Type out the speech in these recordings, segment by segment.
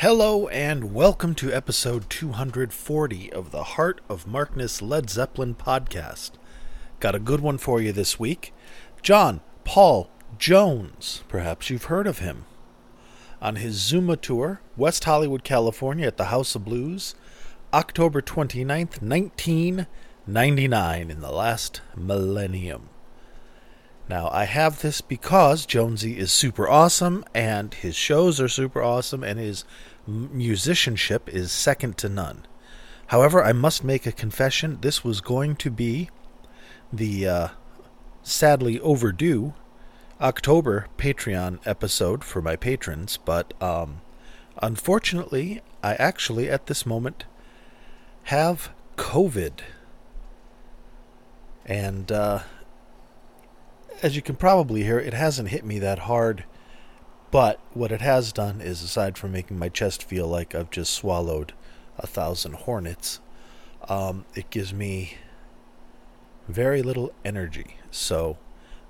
Hello and welcome to episode 240 of the Heart of Markness Led Zeppelin podcast. Got a good one for you this week. John Paul Jones, perhaps you've heard of him. On his Zooma tour, West Hollywood, California at the House of Blues, October 29th, 1999, in the last millennium. Now, I have this because Jonesy is super awesome, and his shows are super awesome, and his musicianship is second to none. However, I must make a confession. This was going to be the uh, sadly overdue October Patreon episode for my patrons, but um, unfortunately, I actually at this moment have COVID. And uh, as you can probably hear, it hasn't hit me that hard. But what it has done is, aside from making my chest feel like I've just swallowed a thousand hornets, um, it gives me very little energy. So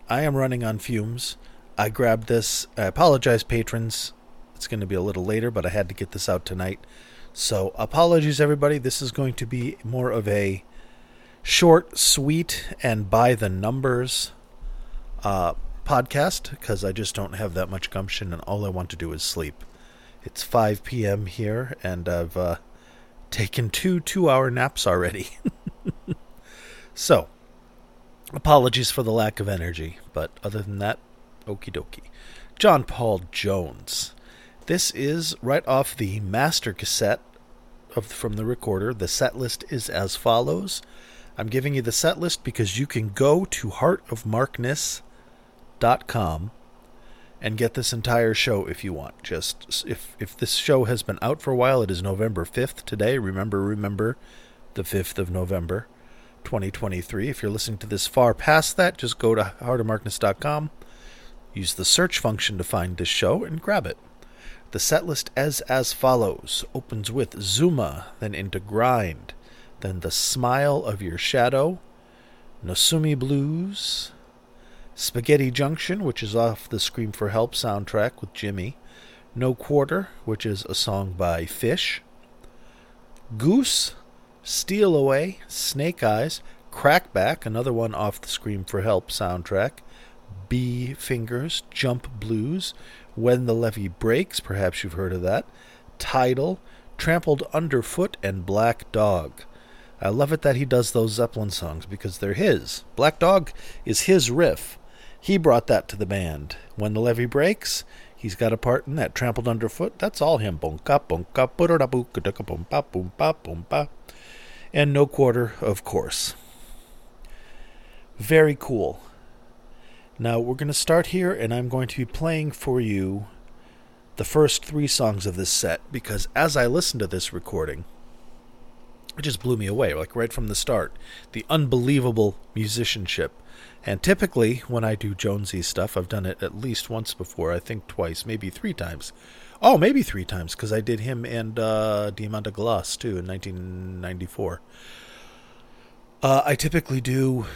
I am running on fumes. I grabbed this. I apologize, patrons. It's going to be a little later, but I had to get this out tonight. So apologies, everybody. This is going to be more of a short, sweet, and by the numbers uh, podcast because I just don't have that much gumption and all I want to do is sleep. It's 5 p.m. here and I've uh, taken two two hour naps already. so, apologies for the lack of energy, but other than that, okie dokie. John Paul Jones. This is right off the master cassette of from the recorder. The set list is as follows. I'm giving you the set list because you can go to heartofmarkness.com and get this entire show if you want. Just if if this show has been out for a while, it is November 5th today. Remember, remember the 5th of November, 2023. If you're listening to this far past that, just go to heartofmarkness.com, use the search function to find this show and grab it. The set list as as follows: opens with Zooma, then into Grind, then The Smile of Your Shadow, Nosumi Blues, Spaghetti Junction, which is off the Scream for Help soundtrack with Jimmy, No Quarter, which is a song by Fish, Goose, Steal Away, Snake Eyes, Crackback, another one off the Scream for Help soundtrack, Bee Fingers, Jump Blues, When the Levee Breaks, perhaps you've heard of that, Tidal, Trampled Underfoot, and Black Dog. I love it that he does those Zeppelin songs because they're his. Black Dog is his riff. He brought that to the band. When the levee breaks, he's got a part in that. Trampled underfoot, that's all him. And no quarter, of course. Very cool. Now we're going to start here, and I'm going to be playing for you the first three songs of this set because as I listen to this recording, it just blew me away, like right from the start. The unbelievable musicianship. And typically, when I do Jonesy stuff, I've done it at least once before, I think twice, maybe three times. Oh, maybe three times, because I did him and uh, Diamanda Galás, too, in 1994. Uh, I typically do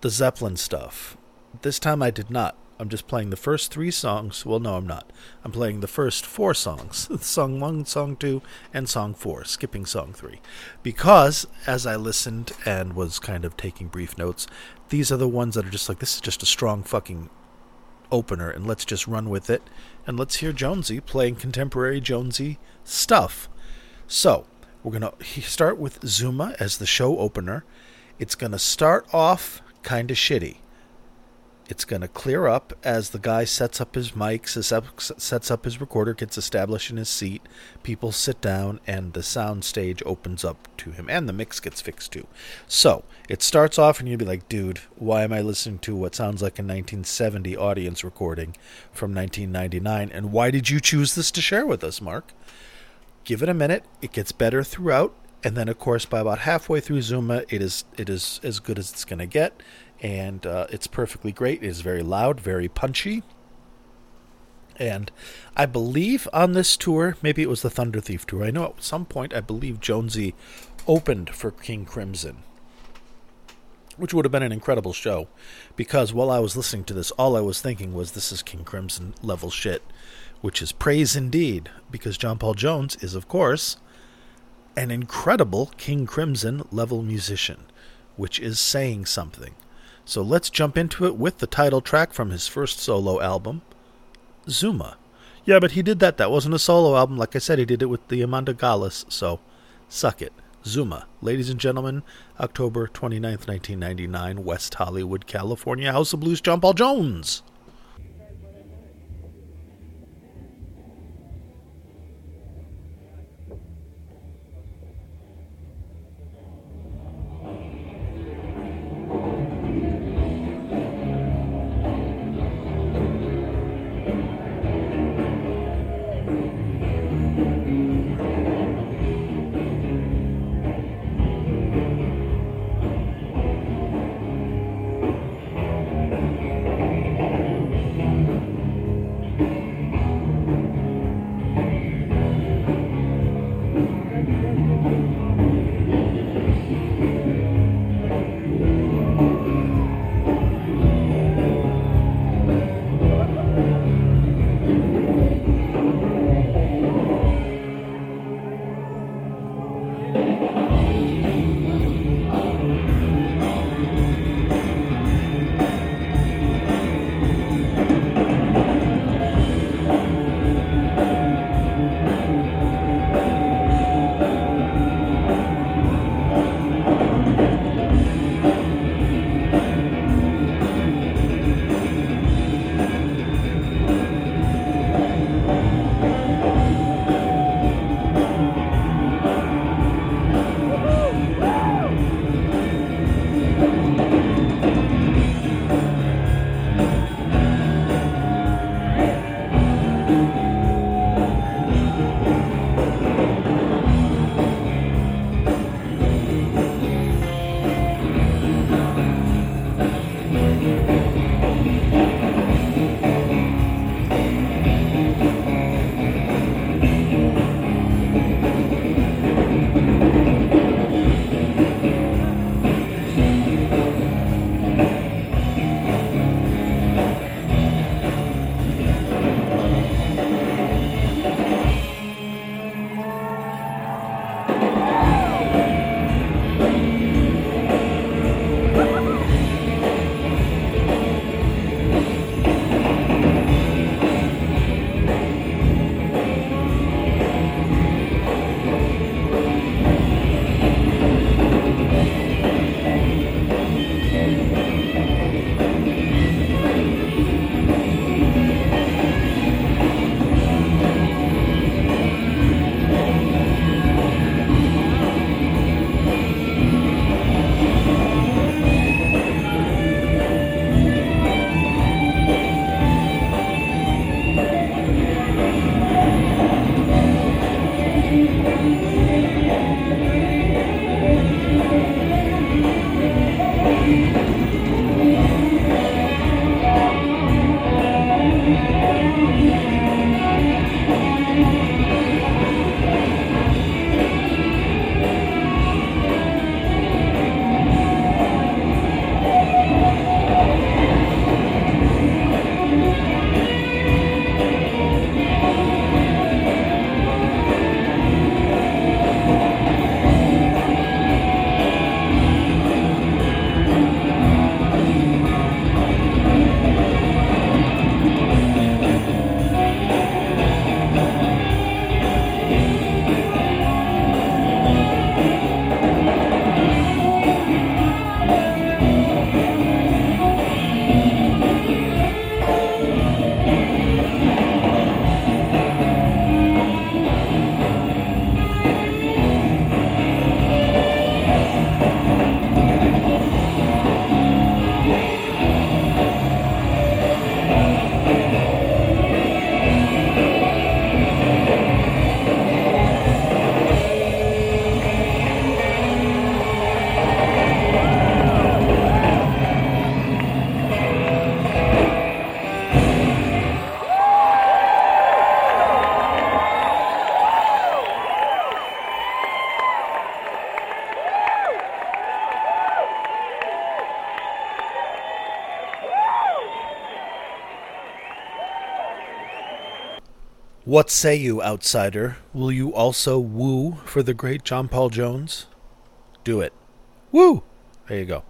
the Zeppelin stuff. This time I did not. I'm just playing the first three songs. Well, no, I'm not. I'm playing the first four songs song one, song two, and song four, skipping song three. Because as I listened and was kind of taking brief notes, these are the ones that are just like, this is just a strong fucking opener, and let's just run with it. And let's hear Jonesy playing contemporary Jonesy stuff. So, we're going to start with Zooma as the show opener. It's going to start off kind of shitty it's going to clear up as the guy sets up his mic, sets up his recorder, gets established in his seat. People sit down, and the sound stage opens up to him, and the mix gets fixed too. So it starts off, and you'd be like, dude, why am I listening to what sounds like a 1970 audience recording from 1999? And why did you choose this to share with us, Mark? Give it a minute. It gets better throughout. And then, of course, by about halfway through Zooma, it is it is as good as it's going to get and uh, it's perfectly great. It is very loud, very punchy. And I believe on this tour, maybe it was the Thunder Thief tour. I know at some point I believe Jonesy opened for King Crimson, which would have been an incredible show. Because while I was listening to this, all I was thinking was this is King Crimson level shit. which is praise indeed, because John Paul Jones is, of course, an incredible King Crimson level musician, which is saying something. So let's jump into it with the title track from his first solo album, Zooma. Yeah, but he did that. That wasn't a solo album. Like I said, he did it with Diamanda Galás, so suck it. Zooma. Ladies and gentlemen, October 29th, 1999, West Hollywood, California, House of Blues, John Paul Jones. What say you, outsider? Will you also woo for the great John Paul Jones? Do it. Woo! There you go.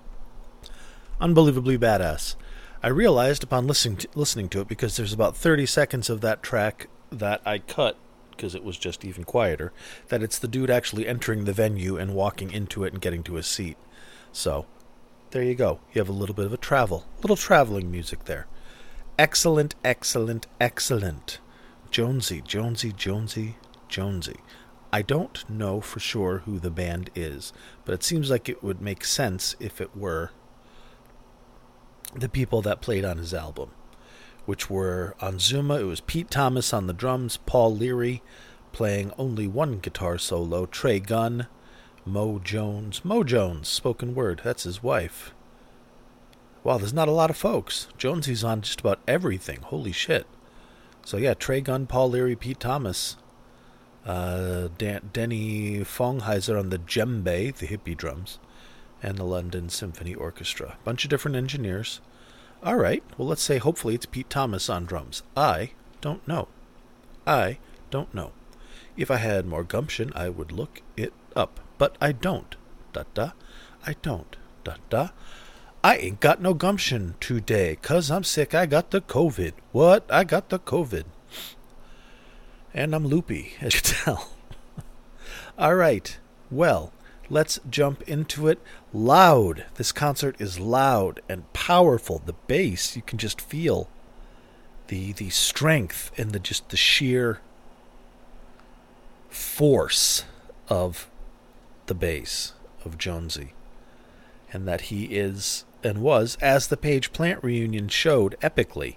Unbelievably badass. I realized upon listening to, listening to it because there's about 30 seconds of that track that I cut because it was just even quieter that it's the dude actually entering the venue and walking into it and getting to his seat. So, there you go. You have a little bit of a travel, little traveling music there. Excellent, excellent, excellent. Jonesy, Jonesy, Jonesy, Jonesy. I don't know for sure who the band is, but it seems like it would make sense if it were the people that played on his album, which were on Zooma, it was Pete Thomas on the drums, Paul Leary playing only one guitar solo, Trey Gunn, Mo Jones. Mo Jones, spoken word, that's his wife. Wow, there's not a lot of folks. Jonesy's on just about everything. Holy shit. So yeah, Trey Gunn, Paul Leary, Pete Thomas, uh, Dan- Denny Fongheiser on the djembe, the hippie drums, and the London Symphony Orchestra. Bunch of different engineers. All right, well let's say hopefully it's Pete Thomas on drums. I don't know. I don't know. If I had more gumption, I would look it up, but I don't. Da da. I don't. Da da. I ain't got no gumption today, 'cause I'm sick. I got the COVID. What? I got the COVID. And I'm loopy, as you tell. All right. Well, let's jump into it. Loud. This concert is loud and powerful. The bass, you can just feel the the strength and the just the sheer force of the bass of Jonesy. And that he is and was, as the Page Plant reunion showed epically,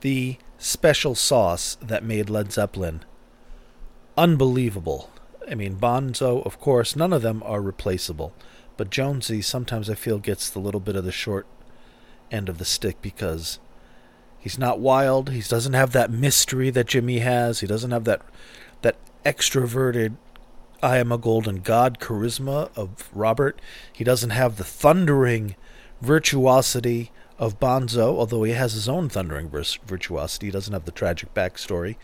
the special sauce that made Led Zeppelin unbelievable. I mean, Bonzo, of course, none of them are replaceable. But Jonesy sometimes I feel gets the little bit of the short end of the stick because he's not wild. He doesn't have that mystery that Jimmy has. He doesn't have that that extroverted I am a golden god charisma of Robert. He doesn't have the thundering virtuosity of Bonzo, although he has his own thundering virtuosity. He doesn't have the tragic backstory.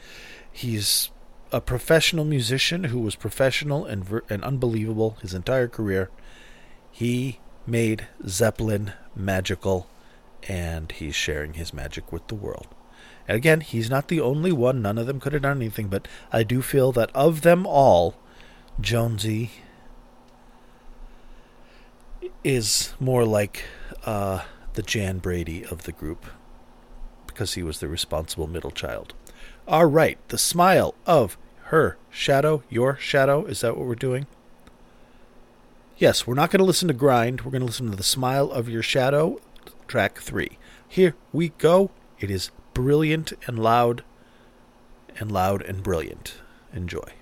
He's a professional musician who was professional and, ver- and unbelievable his entire career. He made Zeppelin magical, and he's sharing his magic with the world. And again, he's not the only one. None of them could have done anything, but I do feel that of them all, Jonesy is more like uh, the Jan Brady of the group because he was the responsible middle child. All right, the smile of her shadow, your shadow. Is that what we're doing? Yes, we're not going to listen to Grind. We're going to listen to The Smile of Your Shadow, track three. Here we go. It is brilliant and loud, and loud and brilliant. Enjoy.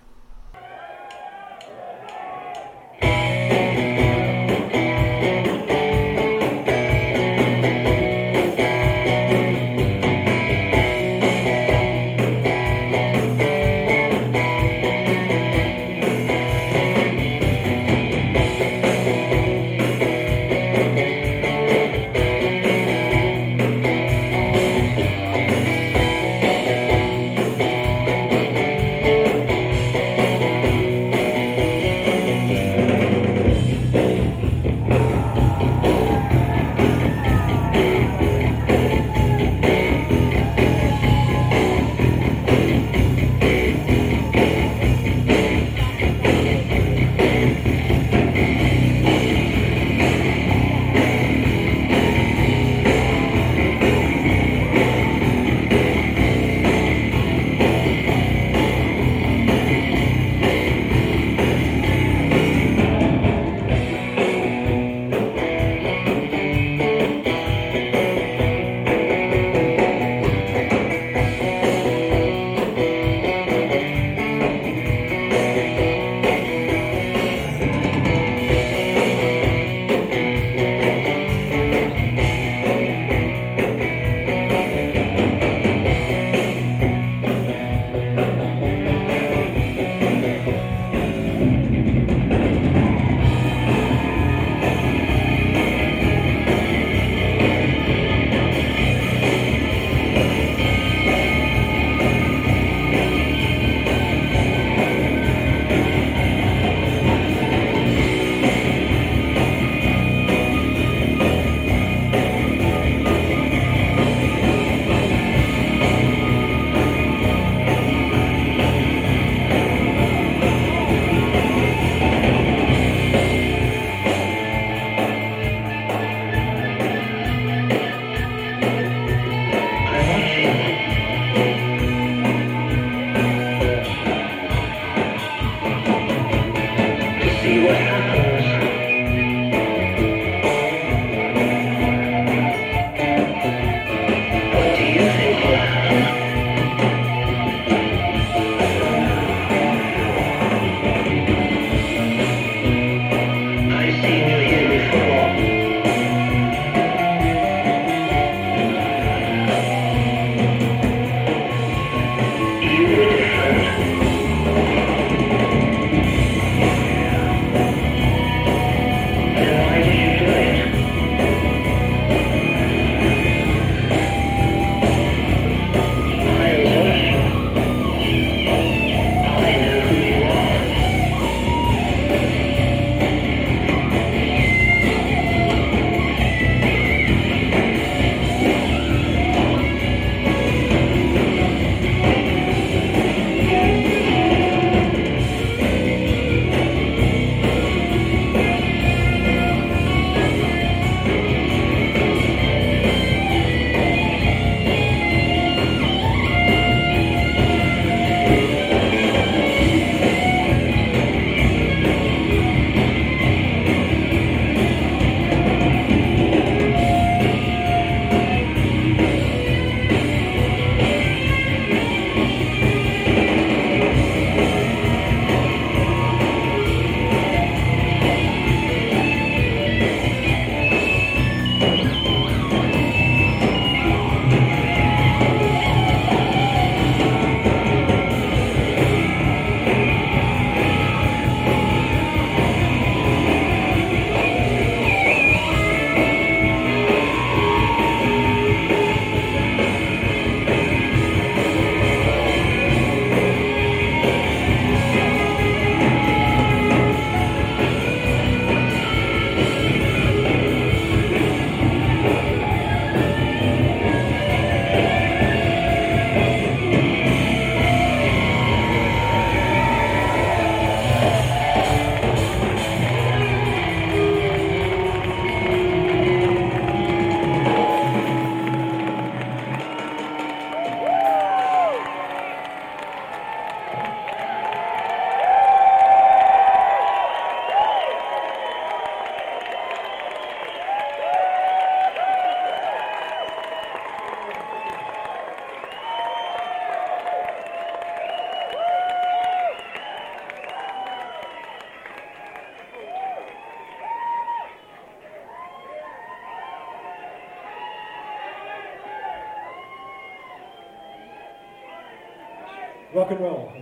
Rock and roll.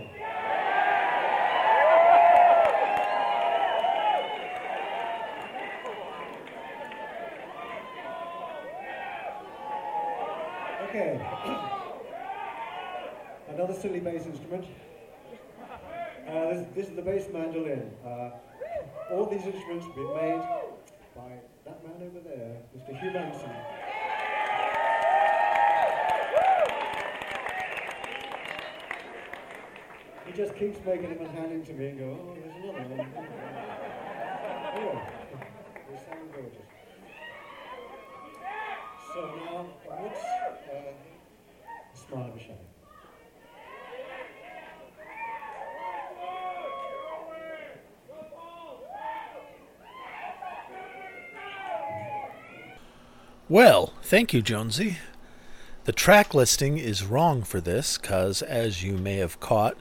Okay. Another silly bass instrument. Uh, this, this, is the bass mandolin. Uh, all these instruments have been made by that man over there, Mr. Hugh Manson. Just keeps making them and handing to me and go, oh, there's another one. oh, they sound gorgeous. So now, what's uh, Smile Shadow? Well, thank you, Jonesy. The track listing is wrong for this, because, as you may have caught,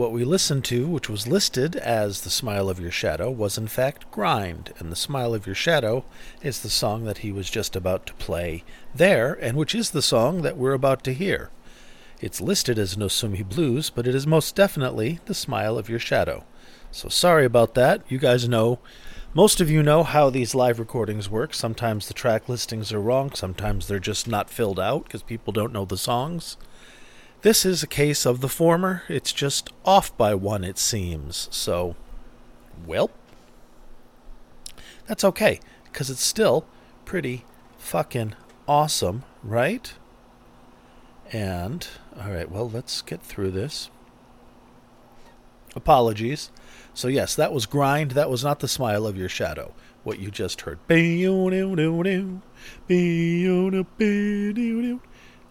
what we listened to, which was listed as The Smile of Your Shadow, was in fact Grind, and The Smile of Your Shadow is the song that he was just about to play there, and which is the song that we're about to hear. It's listed as Nosumi Blues, but it is most definitely The Smile of Your Shadow. So sorry about that. You guys know most of you know how these live recordings work. Sometimes the track listings are wrong, sometimes they're just not filled out because people don't know the songs. This is a case of the former. It's just off by one, it seems. So, well, that's okay because it's still pretty fucking awesome, right? And, alright, well, let's get through this. Apologies. So, yes, that was grind. That was not the smile of your shadow. What you just heard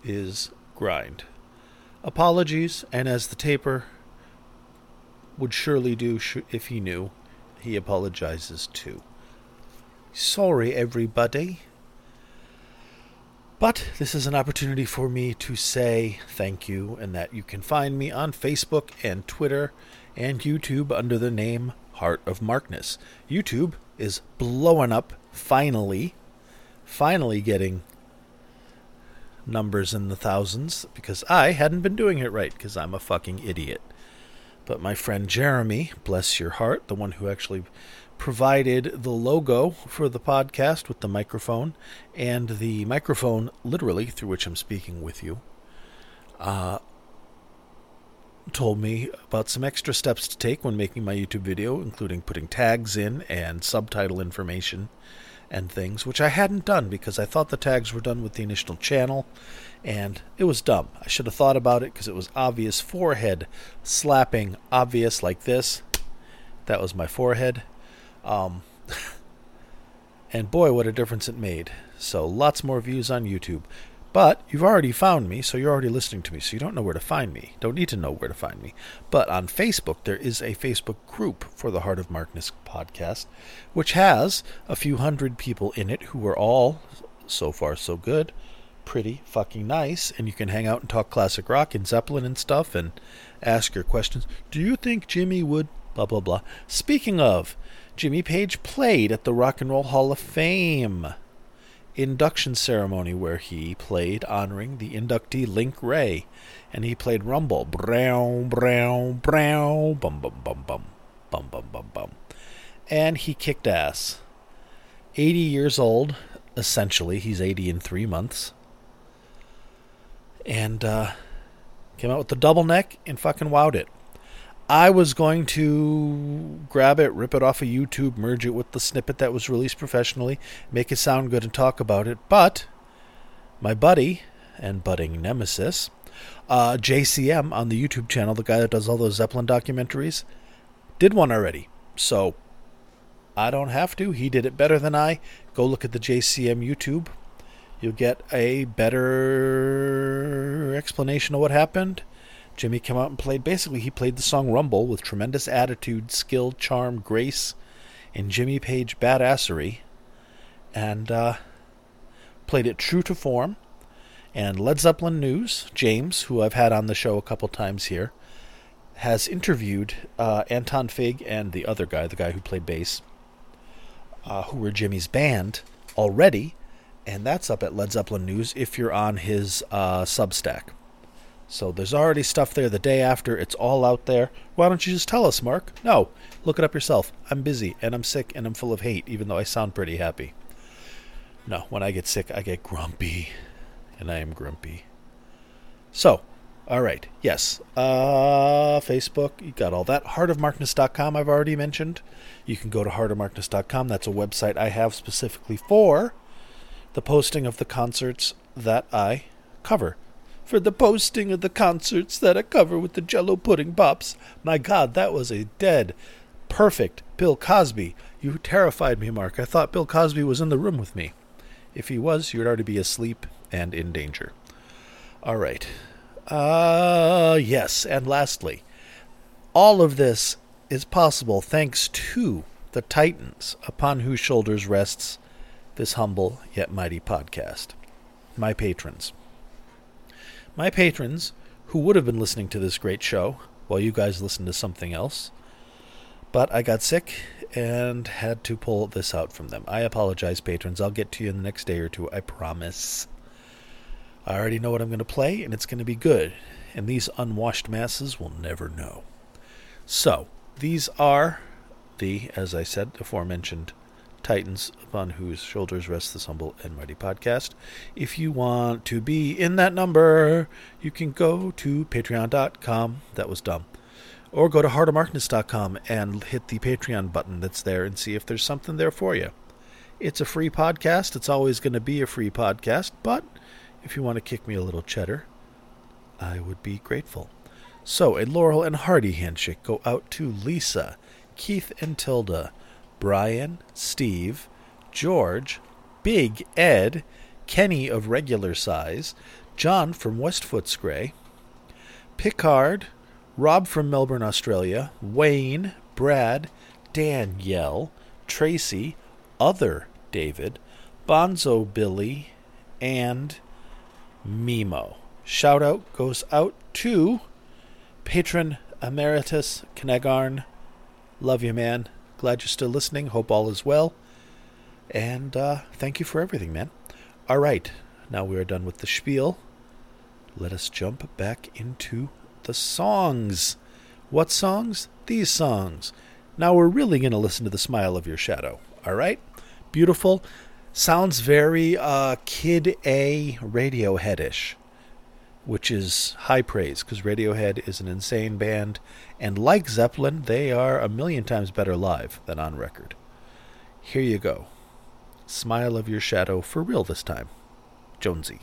is grind. Apologies, and as the taper would surely do if he knew, he apologizes too. Sorry, everybody. But this is an opportunity for me to say thank you, and that you can find me on Facebook and Twitter and YouTube under the name Heart of Markness. YouTube is blowing up finally, finally getting numbers in the thousands because I hadn't been doing it right because I'm a fucking idiot. But my friend Jeremy, bless your heart, the one who actually provided the logo for the podcast with the microphone and the microphone literally through which I'm speaking with you, uh, told me about some extra steps to take when making my YouTube video, including putting tags in and subtitle information and things, which I hadn't done because I thought the tags were done with the initial channel, and it was dumb. I should have thought about it because it was obvious forehead slapping, obvious like this. That was my forehead. Um, and boy, what a difference it made. So, lots more views on YouTube. But you've already found me, so you're already listening to me, so you don't know where to find me. Don't need to know where to find me. But on Facebook, there is a Facebook group for the Heart of Markness podcast, which has a few hundred people in it who are all, so far so good, pretty fucking nice. And you can hang out and talk classic rock and Zeppelin and stuff and ask your questions. Do you think Jimmy would? Blah, blah, blah. Speaking of, Jimmy Page played at the Rock and Roll Hall of Fame induction ceremony where he played honoring the inductee Link Wray, and he played Rumble, brown, brown, brown, bum, bum, bum, bum, bum, bum, bum, bum, and he kicked ass. 80 years old, essentially. He's 80 in three months, and uh, came out with the double neck and fucking wowed it. I was going to grab it, rip it off of YouTube, merge it with the snippet that was released professionally, make it sound good, and talk about it. But my buddy and budding nemesis, uh, JCM on the YouTube channel, the guy that does all those Zeppelin documentaries, did one already. So I don't have to. He did it better than I. Go look at the JCM YouTube. You'll get a better explanation of what happened Jimmy came out and played. Basically, he played the song Rumble with tremendous attitude, skill, charm, grace, and Jimmy Page badassery, and uh, played it true to form. And Led Zeppelin News, James, who I've had on the show a couple times here, has interviewed uh, Anton Fig and the other guy, the guy who played bass, uh, who were Jimmy's band already, and that's up at Led Zeppelin News if you're on his uh, Substack. So there's already stuff there the day after. It's all out there. Why don't you just tell us, Mark? No, look it up yourself. I'm busy and I'm sick and I'm full of hate, even though I sound pretty happy. No, when I get sick, I get grumpy. And I am grumpy. So, all right. Yes. Uh, Facebook, you got all that. Heartofmarkness.com, I've already mentioned. You can go to heartofmarkness.com. That's a website I have specifically for the posting of the concerts that I cover. For the posting of the concerts that I cover with the Jello pudding pops. My God, that was a dead, perfect Bill Cosby. You terrified me, Mark. I thought Bill Cosby was in the room with me. If he was, you'd already be asleep and in danger. All right. Uh, yes, and lastly, all of this is possible thanks to the Titans upon whose shoulders rests this humble yet mighty podcast. My patrons. My patrons, who would have been listening to this great show while you guys listened to something else, but I got sick and had to pull this out from them. I apologize, patrons. I'll get to you in the next day or two, I promise. I already know what I'm going to play, and it's going to be good, and these unwashed masses will never know. So, these are the, as I said, aforementioned Titans upon whose shoulders rests this humble and mighty podcast. If you want to be in that number, you can go to patreon.com. That was dumb. Or go to heartofmarkness.com and hit the Patreon button that's there and see if there's something there for you. It's a free podcast. It's always going to be a free podcast, but if you want to kick me a little cheddar, I would be grateful. So, a Laurel and Hardy handshake go out to Lisa, Keith and Tilda, Brian, Steve, George, Big Ed, Kenny of regular size, John from West Footscray, Picard, Rob from Melbourne, Australia, Wayne, Brad, Danielle, Tracy, Other David, Bonzo Billy, and Mimo. Shout out goes out to patron emeritus Knegarn. Love you, man. Glad you're still listening. Hope all is well. And uh, thank you for everything, man. All right, now we are done with the spiel. Let us jump back into the songs. What songs? These songs. Now we're really going to listen to The Smile of Your Shadow. All right? Beautiful. Sounds very uh, Kid A Radioheadish, which is high praise because Radiohead is an insane band, and like Zeppelin, they are a million times better live than on record. Here you go. Smile of Your Shadow for real this time. Jonesy.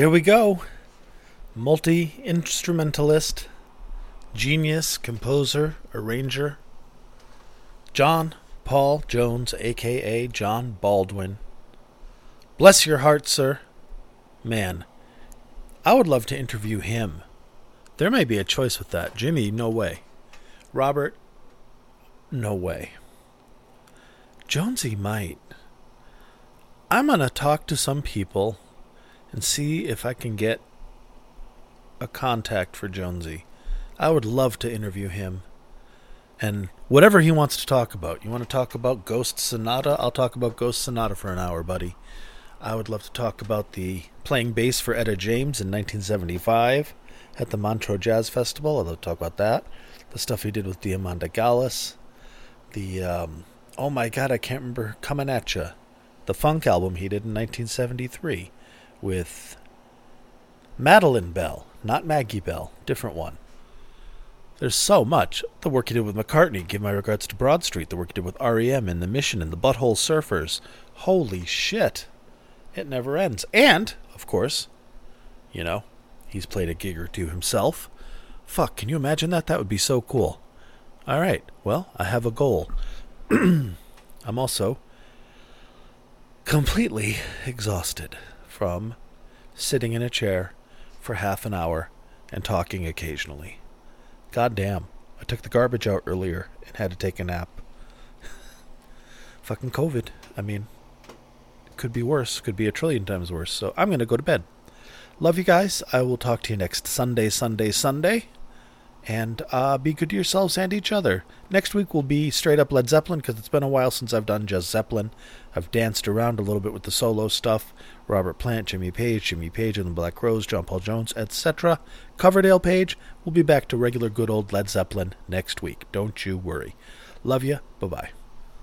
There we go. Multi instrumentalist, genius, composer, arranger. John Paul Jones, aka John Baldwin. Bless your heart, sir. Man, I would love to interview him. There may be a choice with that. Jimmy, no way. Robert, no way. Jonesy might. I'm going to talk to some people and see if I can get a contact for Jonesy. I would love to interview him. And whatever he wants to talk about. You want to talk about Ghost Sonata? I'll talk about Ghost Sonata for an hour, buddy. I would love to talk about the playing bass for Etta James in 1975 at the Montreux Jazz Festival. I'd love to talk about that. The stuff he did with Diamanda Galás. The, um, oh my god, I can't remember, Coming At Ya. The funk album he did in 1973 with Madeline Bell, not Maggie Bell, different one. There's so much. The work he did with McCartney, give my regards to Broad Street. The work he did with REM and The Mission and the Butthole Surfers. Holy shit. It never ends. And, of course, you know, he's played a gig or two himself. Fuck, can you imagine that? That would be so cool. All right, well, I have a goal. I'm also completely exhausted from sitting in a chair for half an hour and talking occasionally. God damn. I took the garbage out earlier and had to take a nap. Fucking COVID. I mean, could be worse. Could be a trillion times worse. So I'm going to go to bed. Love you guys. I will talk to you next Sunday, Sunday, Sunday. And uh, be good to yourselves and each other. Next week will be straight up Led Zeppelin because it's been a while since I've done just Zeppelin. I've danced around a little bit with the solo stuff. Robert Plant, Jimmy Page, Jimmy Page and the Black Crowes, John Paul Jones, etc. Coverdale Page. We'll be back to regular good old Led Zeppelin next week. Don't you worry. Love you. Bye bye.